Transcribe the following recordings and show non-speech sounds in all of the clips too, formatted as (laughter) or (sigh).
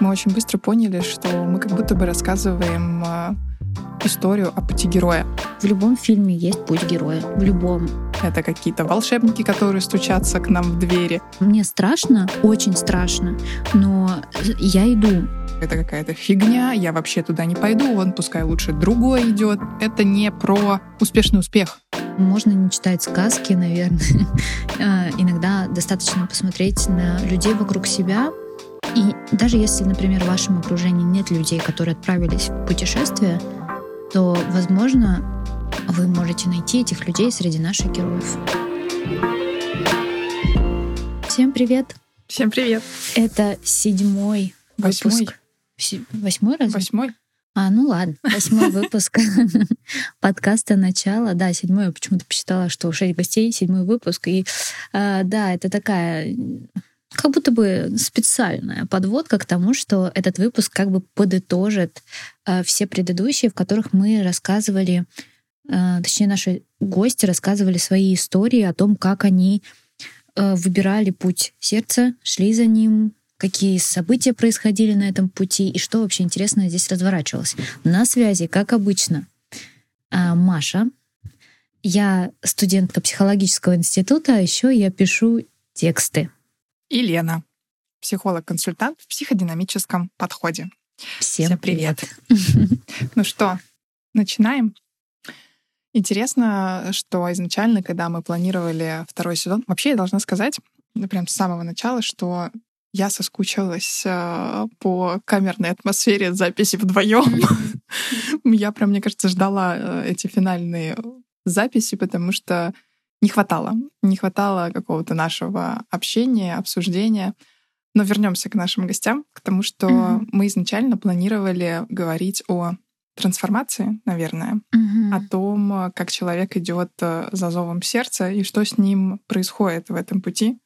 Мы очень быстро поняли, что мы как будто бы рассказываем э, историю о пути героя. В любом фильме есть путь героя. В любом. Это какие-то волшебники, которые стучатся к нам в двери. Мне страшно, очень страшно, но я иду. Это какая-то фигня, я вообще туда не пойду, вон пускай лучше другой идет. Это не про успешный успех. Можно не читать сказки, наверное. (laughs) А, иногда достаточно посмотреть на людей вокруг себя. И даже если, например, в вашем окружении нет людей, которые отправились в путешествие, то, возможно, вы можете найти этих людей среди наших героев. Всем привет! Всем привет! Это седьмой Восьмой. выпуск. Восьмой раз? Восьмой. А, ну ладно, восьмой выпуск (laughs) подкаста «Начало». Да, седьмой, я почему-то посчитала, что шесть гостей, седьмой выпуск. И а, да, это такая как будто бы специальная подводка к тому, что этот выпуск как бы подытожит а, все предыдущие, в которых мы рассказывали, а, точнее, наши гости рассказывали свои истории о том, как они а, выбирали путь сердца, шли за ним, какие события происходили на этом пути и что вообще интересно здесь разворачивалось. На связи, как обычно, а, Маша. Я студентка психологического института, а еще я пишу тексты. И Лена, психолог-консультант в психодинамическом подходе. Всем, Всем привет. Ну что, начинаем? Интересно, что изначально, когда мы планировали второй сезон, вообще я должна сказать, ну, прям с самого начала, что я соскучилась э, по камерной атмосфере записи вдвоем. (laughs) Я прям, мне кажется, ждала э, эти финальные записи, потому что не хватало. Не хватало какого-то нашего общения, обсуждения. Но вернемся к нашим гостям, к тому, что Мгм. мы изначально планировали говорить о трансформации, наверное, Мгм. о том, как человек идет э, за зовом сердца и что с ним происходит в этом пути.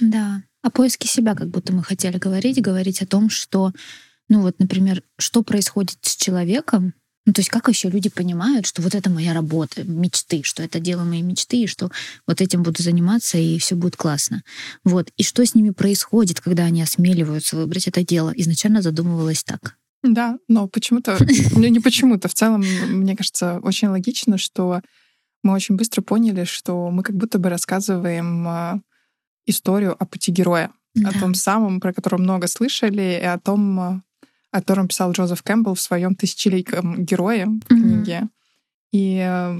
Да. О поиске себя, как будто мы хотели говорить, говорить о том, что, ну вот, например, что происходит с человеком, ну, то есть как еще люди понимают, что вот это моя работа, мечты, что это дело моей мечты, и что вот этим буду заниматься, и все будет классно. Вот. И что с ними происходит, когда они осмеливаются выбрать это дело. Изначально задумывалась так. Да, но почему-то, (laughs) ну не почему-то, в целом, мне кажется, очень логично, что мы очень быстро поняли, что мы как будто бы рассказываем э, историю о пути героя, о Да. том самом, про который много слышали, и о том, э, о котором писал Джозеф Кэмпбелл в своем тысячеликом герое Мгм. книге. И э,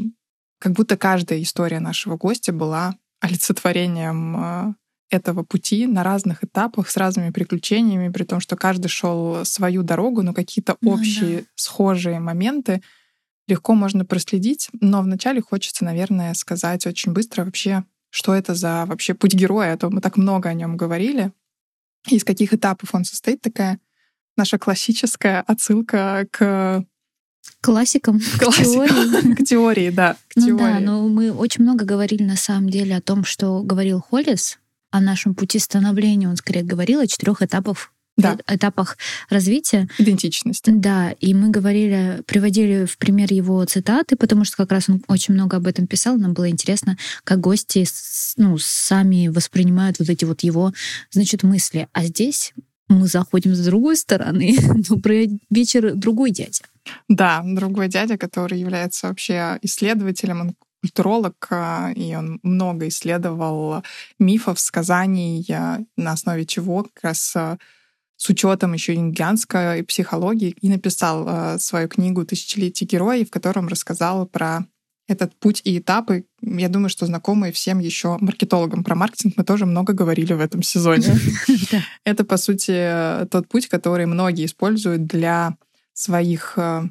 как будто каждая история нашего гостя была олицетворением э, этого пути на разных этапах с разными приключениями, при том, что каждый шел свою дорогу, но какие-то Ну общие схожие моменты легко можно проследить. Но вначале хочется, наверное, сказать очень быстро вообще, что это за вообще путь героя, а то мы так много о нем говорили. Из каких этапов он состоит, такая наша классическая отсылка к, Классикам, к теории. (laughs) к теории, да, к Ну теории. да, но мы очень много говорили на самом деле о том, что говорил Холлис о нашем пути становления. Он скорее говорил о четырех этапах, Да. этапах развития. Идентичность. Да, и мы говорили, приводили в пример его цитаты, потому что как раз он очень много об этом писал. Нам было интересно, как гости ну, сами воспринимают вот эти вот его, значит, мысли. А здесь мы заходим с другой стороны. (laughs) Добрый вечер, другой дядя. Да, другой дядя, который является вообще исследователем, он культуролог, а, и он много исследовал мифов, сказаний, а, на основе чего как раз а, с учетом еще индианской психологии и написал свою книгу «Тысячелетие героев», в котором рассказал про этот путь и этапы. Я думаю, что знакомые всем еще маркетологам про маркетинг мы тоже много говорили в этом сезоне. (laughs) Это, по сути, тот путь, который многие используют для своих э,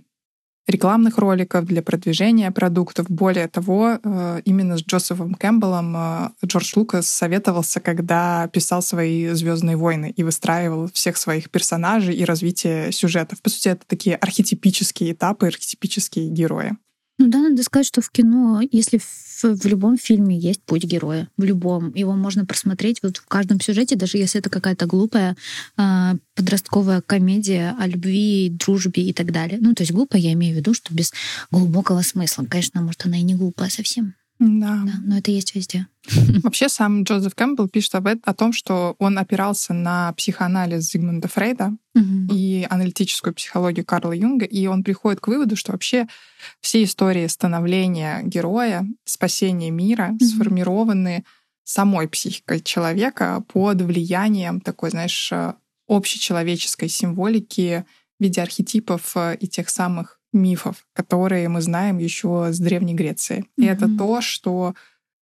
рекламных роликов, для продвижения продуктов. Более того, э, именно с Джозефом Кэмпбеллом э, Джордж Лукас советовался, когда писал свои Звездные войны и выстраивал всех своих персонажей и развитие сюжетов. По сути, это такие архетипические этапы, архетипические герои. Ну да, надо сказать, что в кино, если в, в любом фильме есть путь героя, в любом, его можно просмотреть вот в каждом сюжете, даже если это какая-то глупая а, подростковая комедия о любви, дружбе и так далее. Ну, то есть глупая, я имею в виду, что без глубокого смысла. Конечно, может, она и не глупая совсем. Да. Да, но это есть везде. (laughs) Вообще сам Джозеф Кэмпбелл пишет об, эт- о том, что он опирался на психоанализ Зигмунда Фрейда и аналитическую психологию Карла Юнга, и он приходит к выводу, что вообще все истории становления героя, спасения мира сформированы самой психикой человека под влиянием такой, знаешь, э, общечеловеческой символики в виде архетипов э, и тех самых мифов, которые мы знаем еще с Древней Греции. И это Мгм. то, что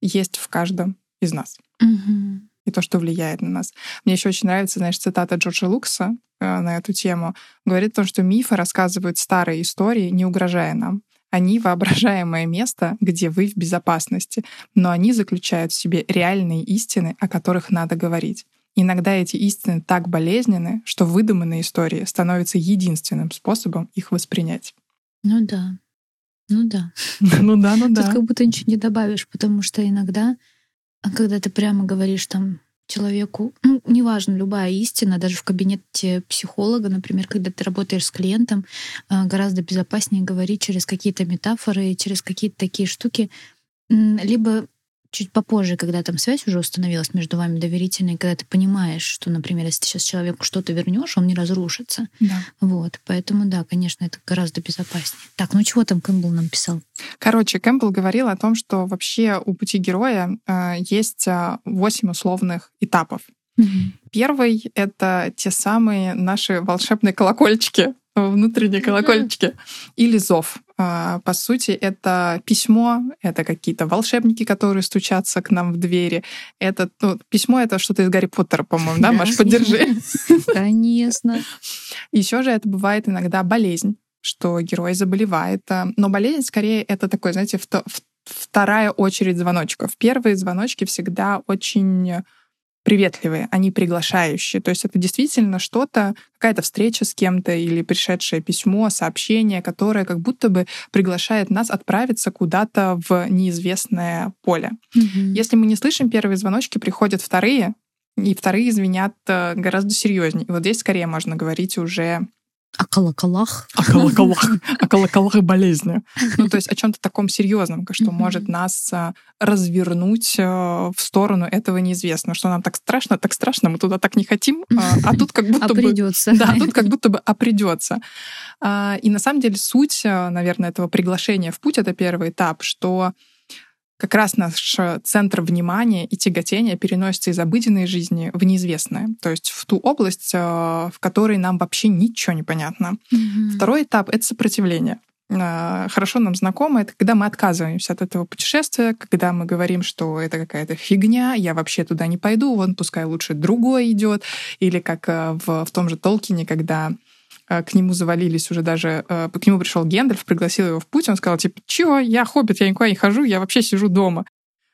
есть в каждом из нас Мгм. и то, что влияет на нас. Мне еще очень нравится, знаешь, цитата Джорджа Лукса э, на эту тему. Он говорит о том, что мифы рассказывают старые истории, не угрожая нам. Они воображаемое место, где вы в безопасности, но они заключают в себе реальные истины, о которых надо говорить. Иногда эти истины так болезненны, что выдуманные истории становятся единственным способом их воспринять. Ну да. Ну да. (laughs) Ну да, ну Тут как будто ничего не добавишь, потому что иногда, а, когда ты прямо говоришь там человеку, ну, неважно, любая истина, даже в кабинете психолога, например, когда ты работаешь с клиентом, а, гораздо безопаснее говорить через какие-то метафоры, через какие-то такие штуки, либо чуть попозже, когда там связь уже установилась между вами доверительной, когда ты понимаешь, что, например, если ты сейчас человеку что-то вернешь, он не разрушится. Да. Вот, поэтому да, конечно, это гораздо безопаснее. Так, ну чего там Кэмпбелл нам писал? Короче, Кэмпбелл говорил о том, что вообще у пути героя э, есть э, восемь условных этапов. Первый — это те самые наши волшебные колокольчики, внутренние колокольчики, или зов. А, По сути, это письмо, это какие-то волшебники, которые стучатся к нам в двери. Это ну, письмо — это что-то из Гарри Поттера, по-моему, да, Маш, поддержи. (laughs) Конечно. Еще же это бывает иногда болезнь, что герой заболевает. А, Но болезнь, скорее, это такой, знаете, вторая очередь звоночков. Первые звоночки всегда очень приветливые, они приглашающие. То есть это действительно что-то, какая-то встреча с кем-то или пришедшее письмо, сообщение, которое как будто бы приглашает нас отправиться куда-то в неизвестное поле. Мгм. Если мы не слышим первые звоночки, приходят вторые, и вторые звенят э, гораздо серьезнее. И вот здесь скорее можно говорить уже О колоколах. о колоколах, о колоколах и болезни. Ну, то есть о чем-то таком серьезном, что может нас а, развернуть а, в сторону этого неизвестного. Что нам так страшно, так страшно, мы туда так не хотим, а, а тут как будто бы... придется. Да, тут как будто бы а придется. И на самом деле суть, наверное, этого приглашения в путь — это первый этап, что как раз наш э, центр внимания и тяготения переносится из обыденной жизни в неизвестное, то есть в ту область, э, в которой нам вообще ничего не понятно. Мгм. Второй этап — это сопротивление. Э, Хорошо нам знакомо, это когда мы отказываемся от этого путешествия, когда мы говорим, что это какая-то фигня, я вообще туда не пойду, вон пускай лучше другой идет, или как в, в том же Толкине, когда к нему завалились уже даже... э, К нему пришел Гендальф, пригласил его в путь, он сказал, типа, чего, я хоббит, я никуда не хожу, я вообще сижу дома.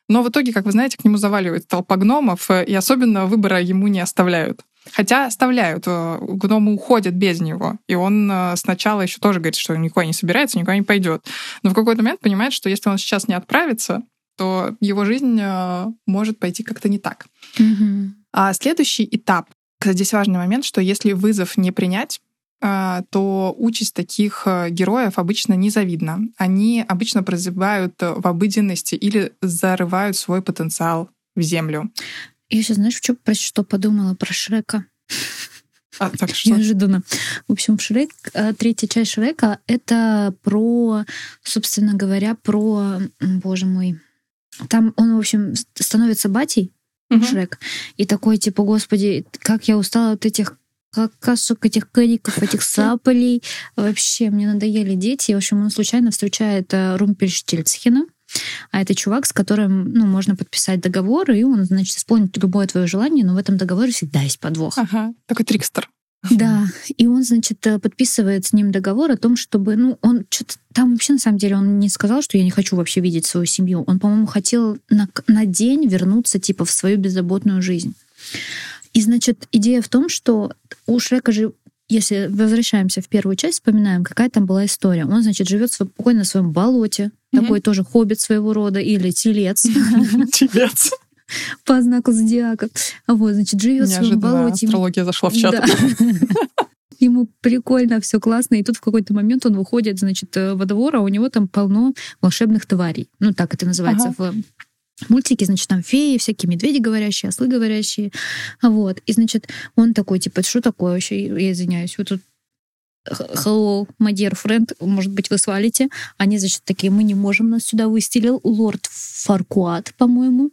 Но в итоге, как вы знаете, к нему заваливает толпа гномов, э, и особенно выбора ему не оставляют. Хотя оставляют, э, гномы уходят без него. И он э, сначала еще тоже говорит, что никуда не собирается, никуда не пойдет. Но в какой-то момент понимает, что если он сейчас не отправится, то его жизнь э, может пойти как-то не так. Мгм. А следующий этап. Здесь важный момент, что если вызов не принять, то участь таких э, героев обычно незавидна. Они обычно прозябают э, в обыденности или зарывают свой потенциал в землю. Я сейчас, знаешь, что, про что подумала про Шрека? А, так (laughs) что? Неожиданно. В общем, Шрек, э, третья часть Шрека — это про, собственно говоря, про, боже мой, там он, в общем, становится батей, Мгм. Шрек, и такой, типа, господи, как я устала от этих какашек, этих кэриков, этих саполей. Вообще, мне надоели дети. И, в общем, он случайно встречает э, Румпельштильцхена, а это чувак, с которым ну, можно подписать договор, и он, значит, исполнит любое твое желание, но в этом договоре всегда есть подвох. Ага, такой трикстер. Да, и он, значит, э, подписывает с ним договор о том, чтобы, ну, он что-то там вообще на самом деле он не сказал, что я не хочу вообще видеть свою семью. Он, по-моему, хотел на, на день вернуться типа в свою беззаботную жизнь. И, значит, идея в том, что у Шрека же если возвращаемся в первую часть, вспоминаем, какая там была история. Он, значит, живет спокойно на своем болоте, Мгм. такой тоже хоббит своего рода или телец (laughs) Телец. по знаку зодиака. Вот, значит, живет в своем болоте. астрология зашла в чат. (laughs) Ему прикольно, все классно. И тут в какой-то момент он выходит, значит, э, во двор, а у него там полно волшебных тварей. Ну, так это называется в мультики, значит, там феи, всякие медведи говорящие, ослы говорящие. Вот. И, значит, он такой, типа, что такое вообще? Я извиняюсь, вы тут hello, my dear friend, может быть, вы свалите. Они, значит, такие, мы не можем, нас сюда выстелил лорд Фаркуат, по-моему.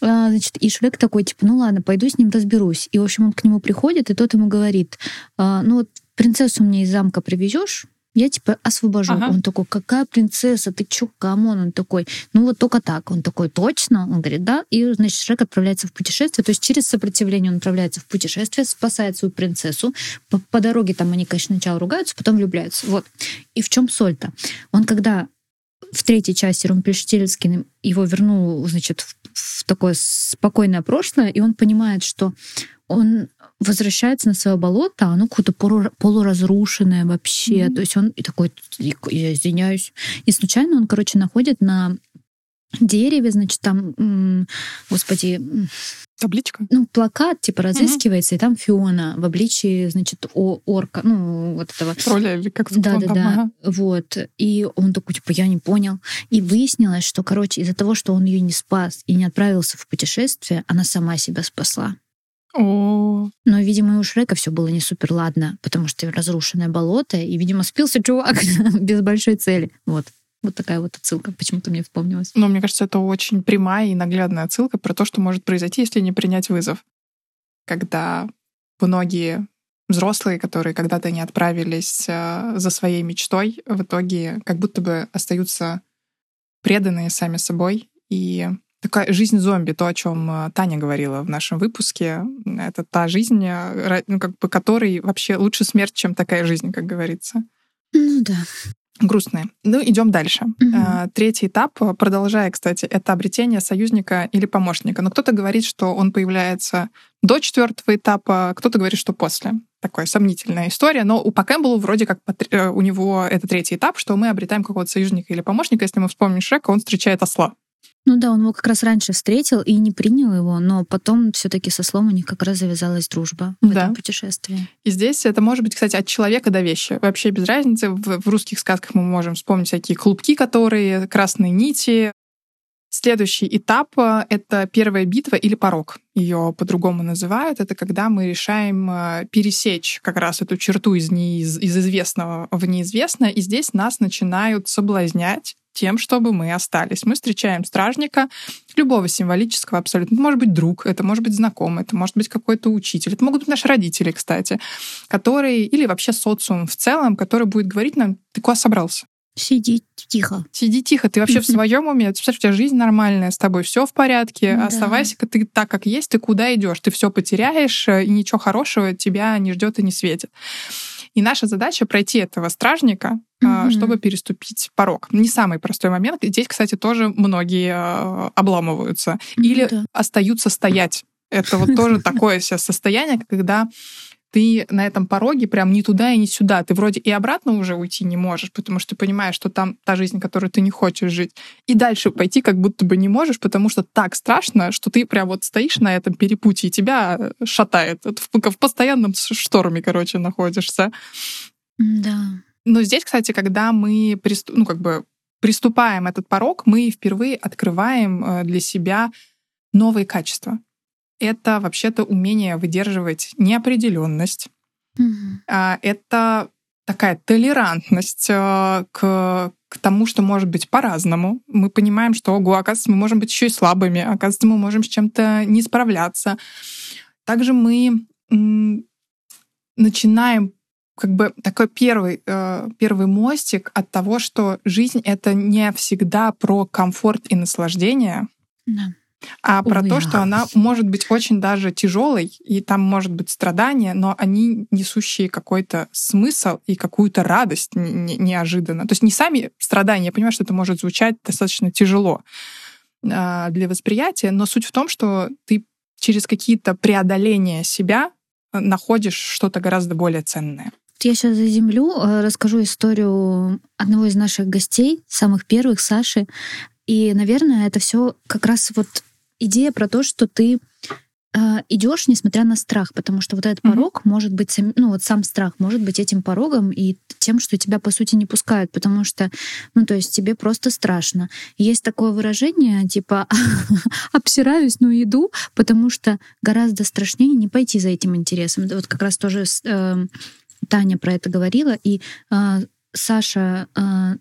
А, значит, и Шрек такой, типа, ну ладно, пойду с ним разберусь. И, в общем, он к нему приходит, и тот ему говорит, а, ну вот принцессу мне из замка привезешь, я типа освобожу. Ага. Он такой, какая принцесса, ты чё, come on? Он такой, ну вот только так. Он такой, точно? Он говорит, да. И, значит, Шрек отправляется в путешествие. То есть через сопротивление он отправляется в путешествие, спасает свою принцессу. По, по дороге там они, конечно, сначала ругаются, потом влюбляются. Вот. И в чем соль-то? Он когда в третьей части Румпельштильцкин его вернул, значит, в, в такое спокойное прошлое, и он понимает, что он возвращается на свое болото, оно какое-то полуразрушенное вообще. Mm-hmm. То есть он и такой, я извиняюсь. И случайно он, короче, находит на дереве, значит, там, господи... Табличка? Ну, плакат, типа, разыскивается, угу. и там Фиона в обличии, значит, о орка, ну, вот этого... Тролля или как Да, да, да. Ага. Вот. И он такой, типа, я не понял. И выяснилось, что, короче, из-за того, что он ее не спас и не отправился в путешествие, она сама себя спасла. О. Но, видимо, и у Шрека все было не супер ладно, потому что разрушенное болото, и, видимо, спился чувак (laughs) без большой цели. Вот. Вот такая вот отсылка почему-то мне вспомнилась. Но мне кажется, это очень прямая и наглядная отсылка про то, что может произойти, если не принять вызов. Когда многие взрослые, которые когда-то не отправились э, за своей мечтой, в итоге как будто бы остаются преданные сами собой. И такая жизнь зомби, то, о чем э, Таня говорила в нашем выпуске, это та жизнь, э, ну, как бы которой вообще лучше смерть, чем такая жизнь, как говорится. Ну да грустные. Ну, идем дальше. Угу. Третий этап, продолжая, кстати, это обретение союзника или помощника. Но кто-то говорит, что он появляется до четвертого этапа, кто-то говорит, что после. Такая сомнительная история. Но у Покэмбл вроде как у него это третий этап, что мы обретаем какого-то союзника или помощника. Если мы вспомним Шрека, он встречает осла. Ну да, он его как раз раньше встретил и не принял его, но потом все-таки со слом у них как раз завязалась дружба в да. этом путешествии. И здесь это может быть, кстати, от человека до вещи. Вообще без разницы. В, в русских сказках мы можем вспомнить всякие клубки, которые, красные нити. Следующий этап — это первая битва или порог. Ее по-другому называют. Это когда мы решаем э, пересечь как раз эту черту из, неиз... из известного в неизвестное, и здесь нас начинают соблазнять тем, чтобы мы остались. Мы встречаем стражника, любого символического абсолютно. Это может быть друг, это может быть знакомый, это может быть какой-то учитель, это могут быть наши родители, кстати, которые, или вообще социум в целом, который будет говорить нам, ты куда собрался? Сиди тихо. Сиди тихо. Ты вообще в своем уме? Ты у тебя жизнь нормальная, с тобой все в порядке. Да. Оставайся-ка ты так, как есть, ты куда идешь? Ты все потеряешь, э, и ничего хорошего тебя не ждет и не светит. И наша задача пройти этого стражника, mm-hmm. чтобы переступить порог. Не самый простой момент. Здесь, кстати, тоже многие а, обламываются. Или mm-hmm. остаются стоять. Это вот тоже такое сейчас состояние, когда ты на этом пороге прям ни туда и ни сюда. Ты вроде и обратно уже уйти не можешь, потому что ты понимаешь, что там та жизнь, которую ты не хочешь жить. И дальше пойти как будто бы не можешь, потому что так страшно, что ты прям вот стоишь на этом перепутье, и тебя шатает. В, в постоянном шторме, короче, находишься. Да. Но здесь, кстати, когда мы приступ, ну, как бы приступаем этот порог, мы впервые открываем э, для себя новые качества это вообще-то умение выдерживать неопределенность. Mm-hmm. Это такая толерантность а, к, к тому, что может быть по-разному. Мы понимаем, что, ого, оказывается, мы можем быть еще и слабыми, оказывается, мы можем с чем-то не справляться. Также мы начинаем как бы такой первый, э, первый мостик от того, что жизнь — это не всегда про комфорт и наслаждение, да а про Ой, то, что она может быть очень даже тяжелой, и там может быть страдание, но они несущие какой-то смысл и какую-то радость не неожиданно. То есть не сами страдания, я понимаю, что это может звучать достаточно тяжело э, для восприятия, но суть в том, что ты через какие-то преодоления себя э, находишь что-то гораздо более ценное. Я сейчас заземлю, э, расскажу историю одного из наших гостей, самых первых, Саши. И, наверное, это все как раз вот идея про то, что ты э, идешь, несмотря на страх, потому что вот этот mm-hmm. порог может быть, ну вот сам страх может быть этим порогом и тем, что тебя по сути не пускают, потому что, ну то есть тебе просто страшно. Есть такое выражение типа (laughs) обсираюсь, но иду, потому что гораздо страшнее не пойти за этим интересом. Вот как раз тоже э, Таня про это говорила и э, Саша э,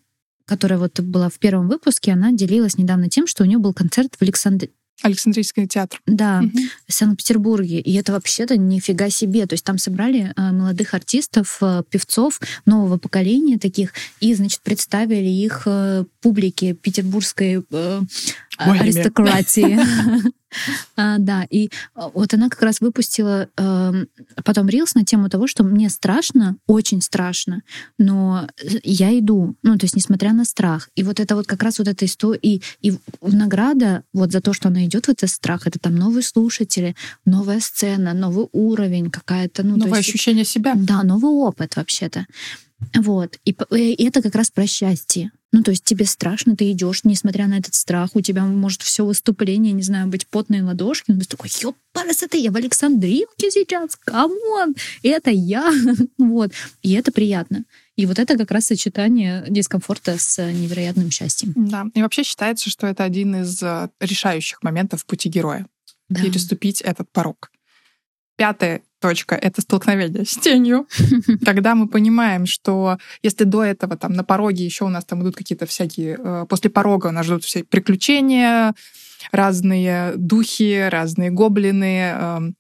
которая вот была в первом выпуске, она делилась недавно тем, что у нее был концерт в Александре, Александрийский театр. Да, угу. в Санкт-Петербурге. И это вообще-то нифига себе. То есть там собрали э, молодых артистов, э, певцов нового поколения таких, и, значит, представили их э, публике петербургской аристократии. (laughs) (laughs) А, да, и а, вот она как раз выпустила э, потом reels на тему того, что мне страшно, очень страшно, но я иду, ну, то есть несмотря на страх. И вот это вот как раз вот эта история, и, и награда вот за то, что она идет в этот страх, это там новые слушатели, новая сцена, новый уровень какая-то. Ну, Новое есть, ощущение себя. Да, новый опыт вообще-то. Вот. И, и это как раз про счастье. Ну, то есть тебе страшно, ты идешь, несмотря на этот страх, у тебя может все выступление, не знаю, быть потные ладошки, но ты такой, ёпарас, это я в Александринке сейчас, come on, это я. (laughs) вот. И это приятно. И вот это как раз сочетание дискомфорта с невероятным счастьем. Да. И вообще считается, что это один из э, решающих моментов пути героя. Да. Переступить этот порог. Пятое точка — это столкновение с тенью, (laughs) когда мы понимаем, что если до этого там на пороге еще у нас там идут какие-то всякие... Э, после порога у нас ждут все приключения, разные духи, разные гоблины, эм,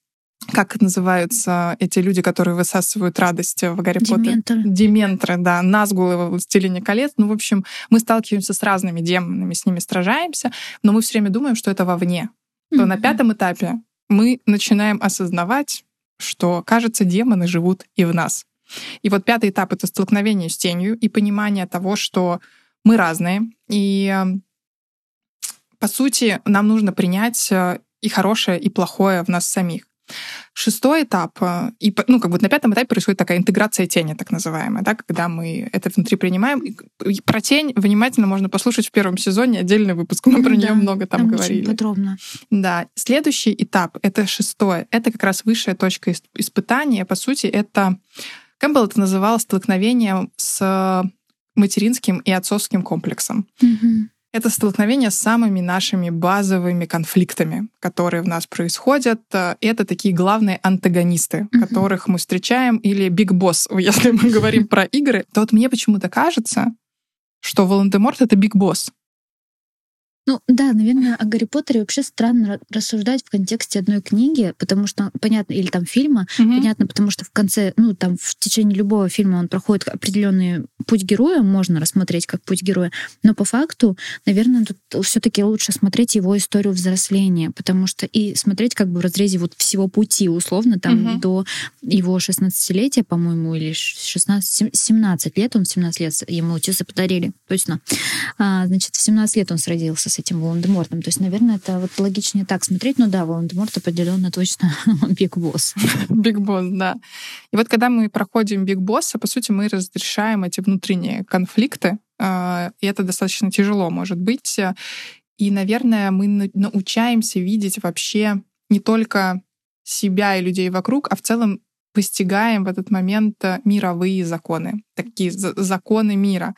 как называются эти люди, которые высасывают радость в Гарри Поттере? Дементоры, да. Назгулы в «Властелине колец». Ну, в общем, мы сталкиваемся с разными демонами, с ними сражаемся, но мы все время думаем, что это вовне. То на пятом этапе мы начинаем осознавать, что, кажется, демоны живут и в нас. И вот пятый этап — это столкновение с тенью и понимание того, что мы разные. И, эм, по сути, нам нужно принять э, и хорошее, и плохое в нас самих. Шестой этап, э, и, ну, как бы на пятом этапе происходит такая интеграция тени, так называемая, да, когда мы это внутри принимаем. И про тень внимательно можно послушать в первом сезоне отдельный выпуск, мы про да, нее много там, там говорили. Очень подробно. Да. Следующий этап, это шестое, это как раз высшая точка испытания. По сути, это Кэмпбелл это называл столкновением с материнским и отцовским комплексом. Угу это столкновение с самыми нашими базовыми конфликтами, которые в нас происходят. Это такие главные антагонисты, mm-hmm. которых мы встречаем, или Big Boss, (laughs) если мы говорим про игры. То вот мне почему-то кажется, что Волан-де-Морт — это Big Boss. Ну да, наверное, о Гарри Поттере вообще странно рассуждать в контексте одной книги, потому что, понятно, или там фильма, mm-hmm. понятно, потому что в конце, ну там в течение любого фильма он проходит определенный путь героя, можно рассмотреть как путь героя, но по факту, наверное, тут все-таки лучше смотреть его историю взросления, потому что и смотреть как бы в разрезе вот всего пути, условно, там mm-hmm. до его 16-летия, по-моему, или 16, 17 лет, он 17 лет ему часы подарили, точно. А, значит, в 17 лет он этим Волан-де-Мортом. То есть, наверное, это вот логичнее так смотреть. Ну да, Волан-де-Морт определенно точно (laughs) Big Boss. (laughs) Big Boss, да. И вот когда мы проходим Big Boss а, по сути, мы разрешаем эти внутренние конфликты, а, и это достаточно тяжело, может быть. И, наверное, мы научаемся видеть вообще не только себя и людей вокруг, а в целом постигаем в этот момент мировые законы, такие законы мира.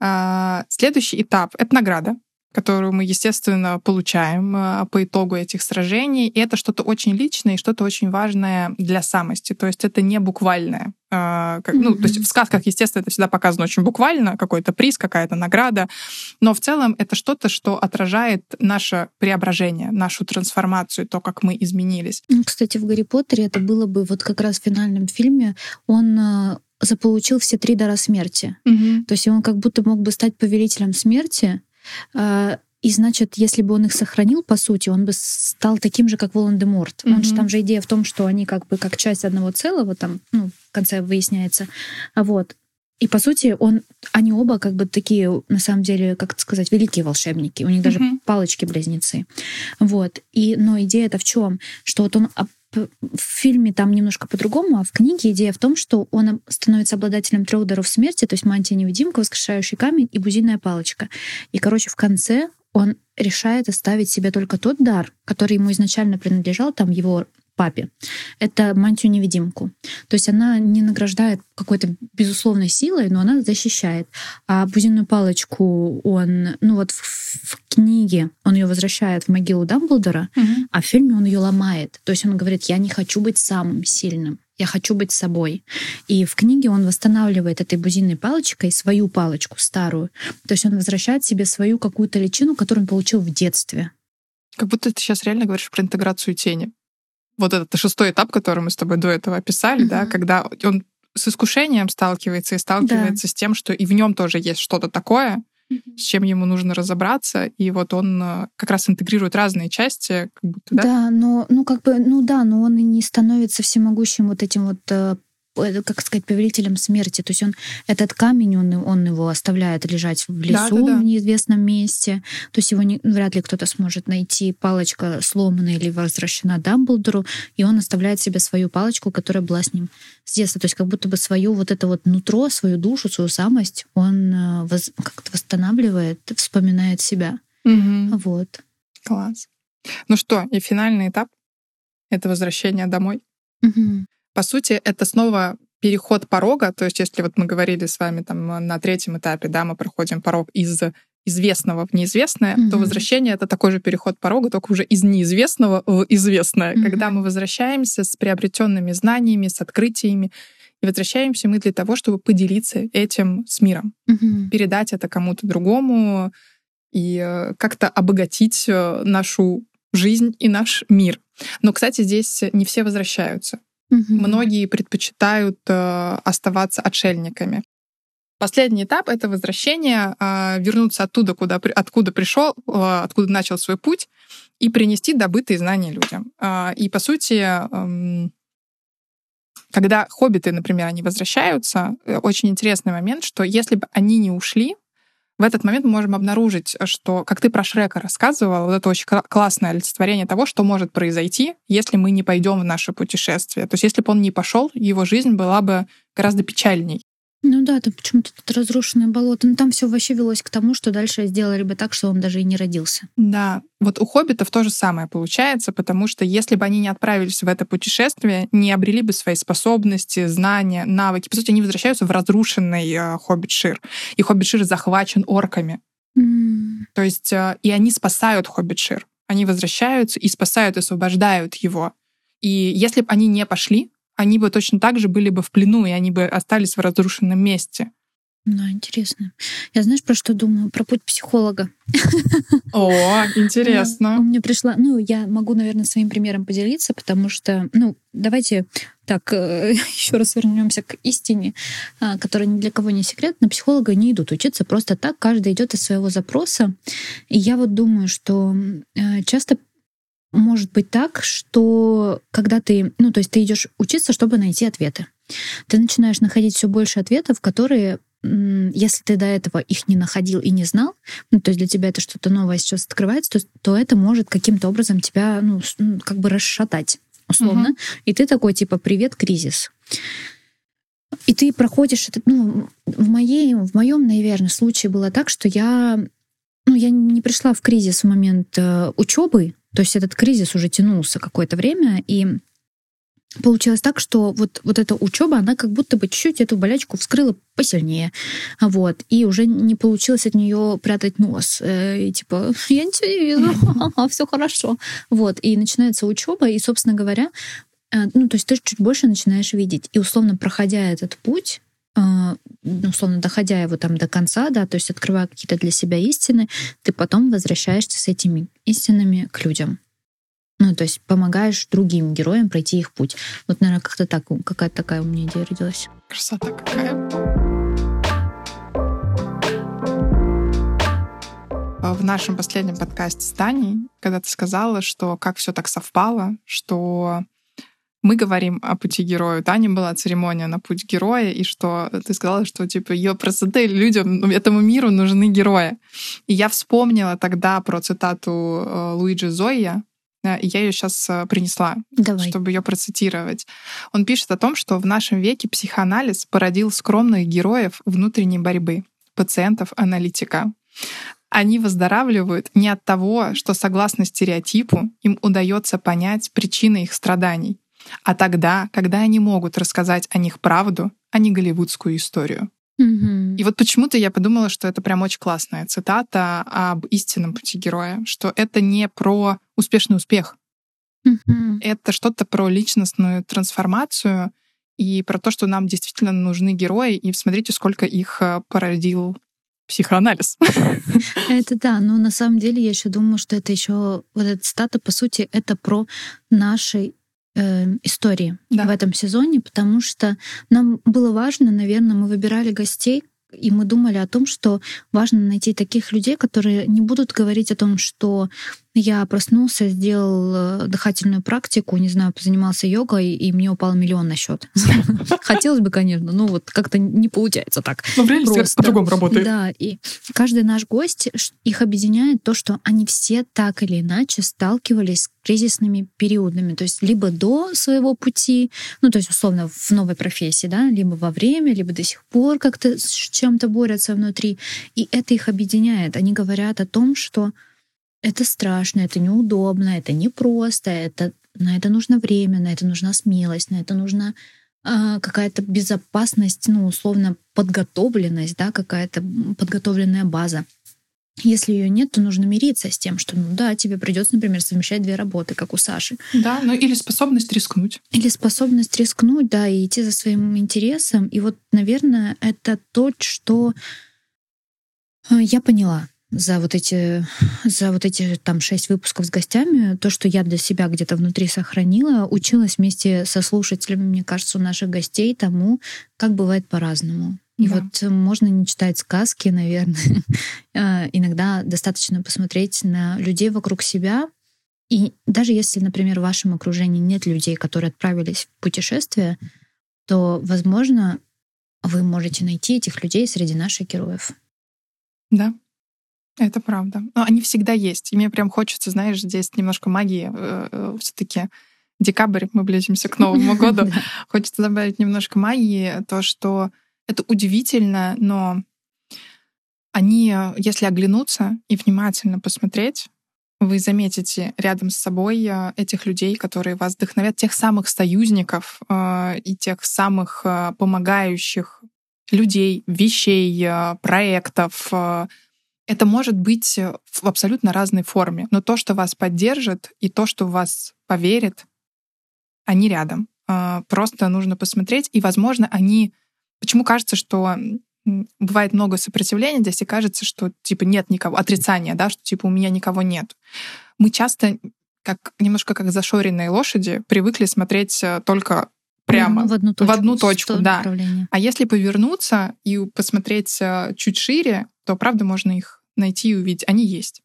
А, следующий этап — это награда которую мы, естественно, получаем э, по итогу этих сражений. И это что-то очень личное и что-то очень важное для самости. То есть это не буквальное. Э, ну, то есть в сказках, естественно, это всегда показано очень буквально, какой-то приз, какая-то награда. Но в целом это что-то, что отражает наше преображение, нашу трансформацию, то, как мы изменились. Ну, кстати, в Гарри Поттере это было бы вот как раз в финальном фильме. Он э, заполучил все три дара смерти. Угу. То есть он как будто мог бы стать повелителем смерти, и значит, если бы он их сохранил, по сути, он бы стал таким же, как Волан-де-Морт. Mm-hmm. Он же, там же идея в том, что они как бы как часть одного целого, там, ну, в конце выясняется. А вот. И по сути, он, они оба как бы такие, на самом деле, как это сказать, великие волшебники. У них даже mm-hmm. палочки-близнецы. Вот. И, но идея это в чем? Что вот он в фильме там немножко по-другому, а в книге идея в том, что он становится обладателем трех даров смерти, то есть мантия невидимка, воскрешающий камень и бузинная палочка. И, короче, в конце он решает оставить себе только тот дар, который ему изначально принадлежал, там его папе. Это мантию-невидимку. То есть она не награждает какой-то безусловной силой, но она защищает. А бузинную палочку он, ну вот в, в книге он ее возвращает в могилу Дамблдора, угу. а в фильме он ее ломает. То есть он говорит, я не хочу быть самым сильным. Я хочу быть собой. И в книге он восстанавливает этой бузинной палочкой свою палочку старую. То есть он возвращает себе свою какую-то личину, которую он получил в детстве. Как будто ты сейчас реально говоришь про интеграцию тени вот этот шестой этап, который мы с тобой до этого описали, угу. да, когда он с искушением сталкивается и сталкивается да. с тем, что и в нем тоже есть что-то такое, с чем ему нужно разобраться, и вот он э, как раз интегрирует разные части, как будто, да? Да, но, ну, как бы, ну да, но он и не становится всемогущим вот этим вот Э, как сказать, повелителем смерти. То есть он этот камень, он, он его оставляет лежать в лесу да, да, да. в неизвестном месте. То есть его не, вряд ли кто-то сможет найти. Палочка сломана или возвращена Дамблдору, и он оставляет себе свою палочку, которая была с ним с детства. То есть как будто бы свою вот это вот нутро, свою душу, свою самость он э, воз, как-то восстанавливает, вспоминает себя. Угу. Вот. Класс. Ну что, и финальный этап — это возвращение домой. Угу. По сути, это снова переход порога, то есть если вот мы говорили с вами там на третьем этапе, да, мы проходим порог из известного в неизвестное, mm-hmm. то возвращение это такой же переход порога, только уже из неизвестного в известное, mm-hmm. когда мы возвращаемся с приобретенными знаниями, с открытиями, и возвращаемся мы для того, чтобы поделиться этим с миром, mm-hmm. передать это кому-то другому и э, как-то обогатить э, нашу жизнь и наш мир. Но, кстати, здесь не все возвращаются. Угу. Многие предпочитают э, оставаться отшельниками. Последний этап — это возвращение, э, вернуться оттуда, куда, откуда пришел, э, откуда начал свой путь, и принести добытые знания людям. Э, и, по сути, э, когда хоббиты, например, они возвращаются, э, очень интересный момент, что если бы они не ушли, в этот момент мы можем обнаружить, что, как ты про Шрека рассказывала, вот это очень классное олицетворение того, что может произойти, если мы не пойдем в наше путешествие. То есть если бы он не пошел, его жизнь была бы гораздо печальней. Ну да, там почему-то тут разрушенное болото. Но ну, там все вообще велось к тому, что дальше сделали бы так, что он даже и не родился. Да, вот у хоббитов то же самое получается, потому что если бы они не отправились в это путешествие, не обрели бы свои способности, знания, навыки, по сути, они возвращаются в разрушенный э, хоббит-шир. И хоббит-шир захвачен орками. Mm. То есть э, и они спасают хоббит-шир. Они возвращаются и спасают, освобождают его. И если бы они не пошли, они бы точно так же были бы в плену, и они бы остались в разрушенном месте. Да, интересно. Я знаешь, про что думаю? Про путь психолога. О, (laughs) интересно. У меня пришла, ну, я могу, наверное, своим примером поделиться, потому что, ну, давайте так э, (laughs) еще раз вернемся к истине, а, которая ни для кого не секрет. На психолога не идут учиться просто так, каждый идет из своего запроса. И я вот думаю, что э, часто может быть так, что когда ты, ну, то есть ты идешь учиться, чтобы найти ответы. Ты начинаешь находить все больше ответов, которые если ты до этого их не находил и не знал, ну, то есть для тебя это что-то новое сейчас открывается, то, то это может каким-то образом тебя, ну, как бы расшатать, условно. Угу. И ты такой, типа, привет, кризис. И ты проходишь это, ну, в моей, в моем, наверное, случае было так, что я, ну, я не пришла в кризис в момент э, учебы, то есть этот кризис уже тянулся какое-то время, и получилось так, что вот, вот эта учеба, она как будто бы чуть-чуть эту болячку вскрыла посильнее. Вот. И уже не получилось от нее прятать нос. Э, и типа, (laughs) я ничего не вижу, (laughs) все хорошо. Вот. И начинается учеба, и, собственно говоря, э, ну, то есть ты чуть больше начинаешь видеть. И, условно, проходя этот путь, а, ну, условно, доходя его там до конца, да, то есть открывая какие-то для себя истины, ты потом возвращаешься с этими истинами к людям. Ну, то есть помогаешь другим героям пройти их путь. Вот, наверное, как-то так, какая-то такая у меня идея родилась. Красота какая. В нашем последнем подкасте с Таней, когда ты сказала, что как все так совпало, что мы говорим о пути героя. Таня была церемония на путь героя, и что ты сказала, что типа ее красоты людям, ну, этому миру нужны герои. И я вспомнила тогда про цитату э, Луиджи Зоя, э, и я ее сейчас э, принесла, Давай. чтобы ее процитировать. Он пишет о том, что в нашем веке психоанализ породил скромных героев внутренней борьбы, пациентов-аналитика. Они выздоравливают не от того, что согласно стереотипу им удается понять причины их страданий, а тогда, когда они могут рассказать о них правду, а не голливудскую историю. Мгм. И вот почему-то я подумала, что это прям очень классная цитата об истинном пути героя, что это не про успешный успех, Мгм. это что-то про личностную трансформацию и про то, что нам действительно нужны герои, и смотрите, сколько их э, породил психоанализ. (laughs) Это да, но на самом деле я еще думаю, что это еще вот эта цитата, по сути, это про наши э, истории Да. в этом сезоне, потому что нам было важно, наверное, мы выбирали гостей, и мы думали о том, что важно найти таких людей, которые не будут говорить о том, что я проснулся, сделал э, дыхательную практику, не знаю, позанимался йогой, и мне упал миллион на счет. (laughs) Хотелось бы, конечно, но вот как-то не получается так. Но в реальности по-другому работает. Да, и каждый наш гость, их объединяет то, что они все так или иначе сталкивались с кризисными периодами. То есть либо до своего пути, ну, то есть условно в новой профессии, да, либо во время, либо до сих пор как-то с чем-то борются внутри. И это их объединяет. Они говорят о том, что это страшно, это неудобно, это непросто, это, на это нужно время, на это нужна смелость, на это нужна а, какая-то безопасность, ну, условно, подготовленность, да, какая-то подготовленная база. Если ее нет, то нужно мириться с тем, что, ну да, тебе придется, например, совмещать две работы, как у Саши. Да, ну или способность рискнуть. Или способность рискнуть, да, и идти за своим интересом. И вот, наверное, это то, что э, я поняла за вот эти, за вот эти там шесть выпусков с гостями, то, что я для себя где-то внутри сохранила, училась вместе со слушателями, мне кажется, у наших гостей тому, как бывает по-разному. И Да. вот э, можно не читать сказки, (laughs) наверное. Э, Иногда достаточно посмотреть на людей вокруг себя. И даже если, например, в вашем окружении нет людей, которые отправились в путешествие, то, возможно, вы можете найти этих людей среди наших героев. Да, это правда. Но они всегда есть. И мне прям хочется, знаешь, здесь немножко магии. Все-таки декабрь, мы близимся к Новому (laughs) году. Хочется добавить немножко магии. То, что это удивительно, но они, э, если оглянуться и внимательно посмотреть, вы заметите рядом с собой э, этих людей, которые вас вдохновят, тех самых союзников э, и тех самых э, помогающих людей, вещей, э, проектов. Это может быть э, в абсолютно разной форме, но то, что вас поддержит и то, что в вас поверит, они рядом. Э, Просто нужно посмотреть, и, возможно, они... Почему кажется, что бывает много сопротивления здесь, и кажется, что типа нет никого, отрицания, да, что типа у меня никого нет. Мы часто как немножко как зашоренные лошади привыкли смотреть э, только прямо. Ну, в одну точку. В одну точку, да. А если повернуться и посмотреть э, чуть шире, то правда можно их найти и увидеть. Они есть.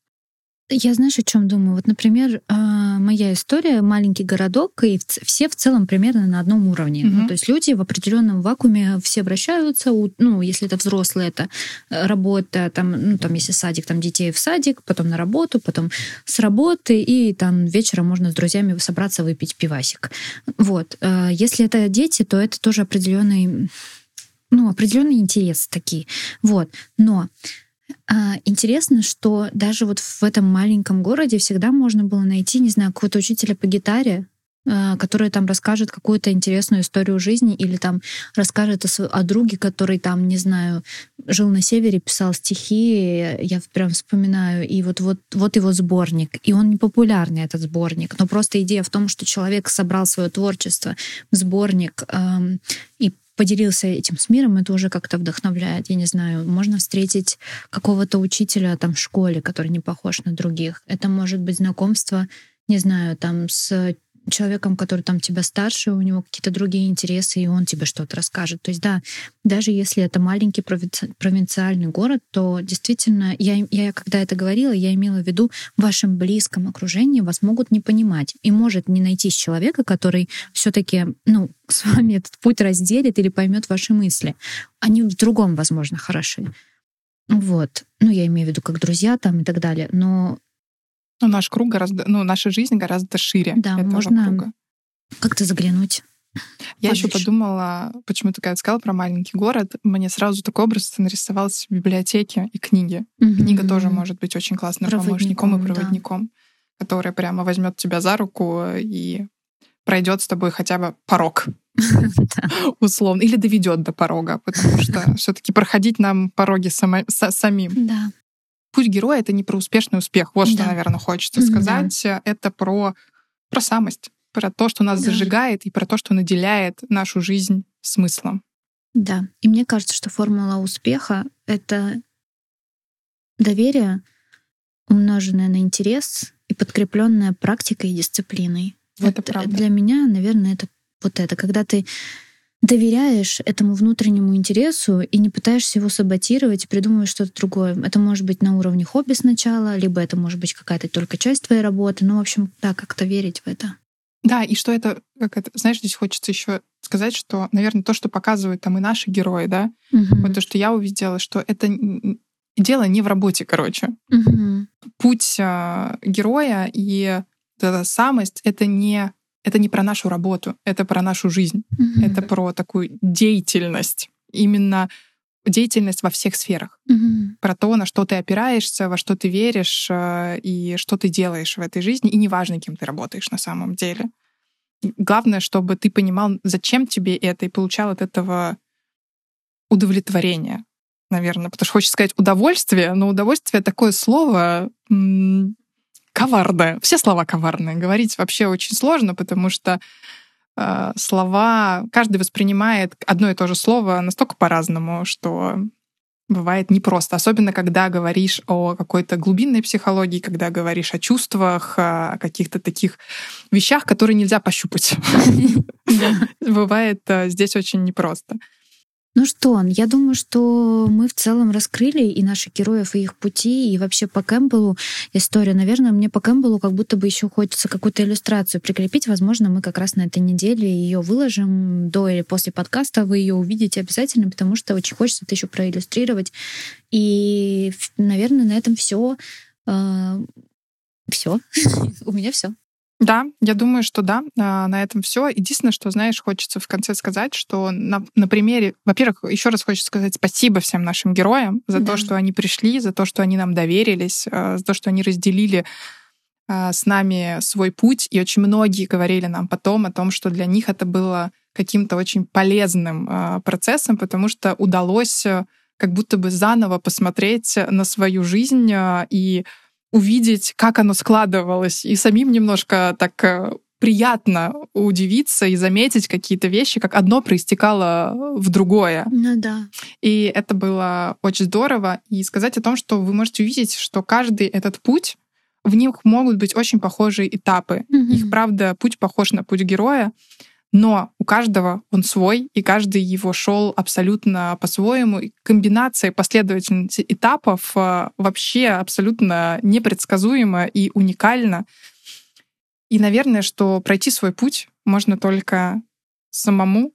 Я знаешь, о чем думаю? Вот, например, а, моя история маленький городок, и все в целом примерно на одном уровне. Мгм. Ну, то есть люди в определенном вакууме все обращаются, ну, если это взрослые, это э, работа, там, ну, там, если садик, там детей в садик, потом на работу, потом с работы, и там вечером можно с друзьями собраться выпить пивасик. Вот. А Если это дети, то это тоже определенный, ну, определенный интерес такие. Вот. Но Интересно, что даже вот в этом маленьком городе всегда можно было найти, не знаю, какого-то учителя по гитаре, а, который там расскажет какую-то интересную историю жизни или там расскажет о, о друге, который там, не знаю, жил на севере, писал стихи, я прям вспоминаю, и вот, вот, вот его сборник. И он не популярный, этот сборник, но просто идея в том, что человек собрал свое творчество в сборник ам, и поделился этим с миром, это уже как-то вдохновляет. Я не знаю, можно встретить какого-то учителя там в школе, который не похож на других. Это может быть знакомство, не знаю, там с человеком, который там тебя старше, у него какие-то другие интересы, и он тебе что-то расскажет. То есть да, даже если это маленький провинци- провинциальный город, то действительно, я, я когда это говорила, я имела в виду в вашем близком окружении вас могут не понимать. И может не найтись человека, который все-таки ну, с вами этот путь разделит или поймет ваши мысли. Они в другом, возможно, хороши. Вот. Ну, я имею в виду как друзья там и так далее. Но Но наш круг гораздо, ну, наша жизнь гораздо шире Да, можно- круга. как-то заглянуть Я еще подумала, почему ты когда сказала про маленький город, мне сразу такой образ нарисовался в библиотеке и книги. Угу. Книга тоже может быть очень классным помощником и проводником, да. который прямо возьмет тебя за руку и пройдет с тобой хотя бы порог. (laughs) Условно. Или доведет до порога, потому что (laughs) все-таки проходить нам пороги самим. Да. Путь героя это не про успешный успех. Вот что, наверное, хочется сказать. Это про, про самость про то, что нас да. зажигает, и про то, что наделяет нашу жизнь смыслом. Да. И мне кажется, что формула успеха — это доверие, умноженное на интерес и подкрепленное практикой и дисциплиной. Это вот правда. Для меня, наверное, это вот это. Когда ты доверяешь этому внутреннему интересу и не пытаешься его саботировать и придумывать что-то другое. Это может быть на уровне хобби сначала, либо это может быть какая-то только часть твоей работы. Ну, в общем, да, как-то верить в это. Да, и что это, как это, знаешь, здесь хочется еще сказать, что, наверное, то, что показывают там и наши герои, да, угу. вот то, что я увидела, что это дело не в работе, короче. Угу. Путь э, героя и эта самость это не это не про нашу работу, это про нашу жизнь, угу. это про такую деятельность, именно деятельность во всех сферах, угу. про то, на что ты опираешься, во что ты веришь э, и что ты делаешь в этой жизни, и неважно, кем ты работаешь на самом деле. Главное, чтобы ты понимал, зачем тебе это, и получал от этого удовлетворение, наверное. Потому что хочется сказать удовольствие, но удовольствие такое слово коварное. Все слова коварные. Говорить вообще очень сложно, потому что э, слова, каждый воспринимает одно и то же слово настолько по-разному, что бывает непросто. Особенно, когда говоришь о какой-то глубинной психологии, когда говоришь о чувствах, о каких-то таких вещах, которые нельзя пощупать. (laughs) Бывает э, здесь очень непросто. Ну что, я думаю, что мы в целом раскрыли и наших героев, и их пути, и вообще по Кэмпбеллу история. Наверное, мне по Кэмпбеллу как будто бы еще хочется какую-то иллюстрацию прикрепить. Возможно, мы как раз на этой неделе ее выложим до или после подкаста. Вы ее увидите обязательно, потому что очень хочется это еще проиллюстрировать. И, наверное, на этом все. А, все. (laughs) У меня все. Да, я думаю, что да, а, на этом все. Единственное, что, знаешь, хочется в конце сказать, что на, на примере, во-первых, еще раз хочется сказать спасибо всем нашим героям за да. то, что они пришли, за то, что они нам доверились, а, за то, что они разделили а, с нами свой путь. И очень многие говорили нам потом о том, что для них это было каким-то очень полезным процессом, потому что удалось э, как будто бы заново посмотреть на свою жизнь и увидеть, как оно складывалось, и самим немножко так э, приятно удивиться и заметить какие-то вещи, как одно проистекало в другое. Ну да. И это было очень здорово. И сказать о том, что вы можете увидеть, что каждый этот путь, в них могут быть очень похожие этапы. Mm-hmm. Их, правда, путь похож на путь героя но у каждого он свой, и каждый его шел абсолютно по-своему. И комбинация последовательности этапов э, вообще абсолютно непредсказуема и уникальна. И, наверное, что пройти свой путь можно только самому,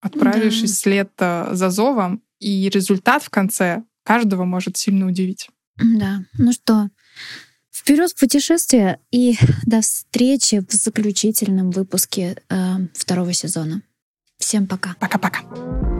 отправившись да. вслед э, за зовом, и результат в конце каждого может сильно удивить. Да. Ну что, Вперед в путешествие и (laughs) до встречи в заключительном выпуске э, второго сезона. Всем пока. Пока-пока.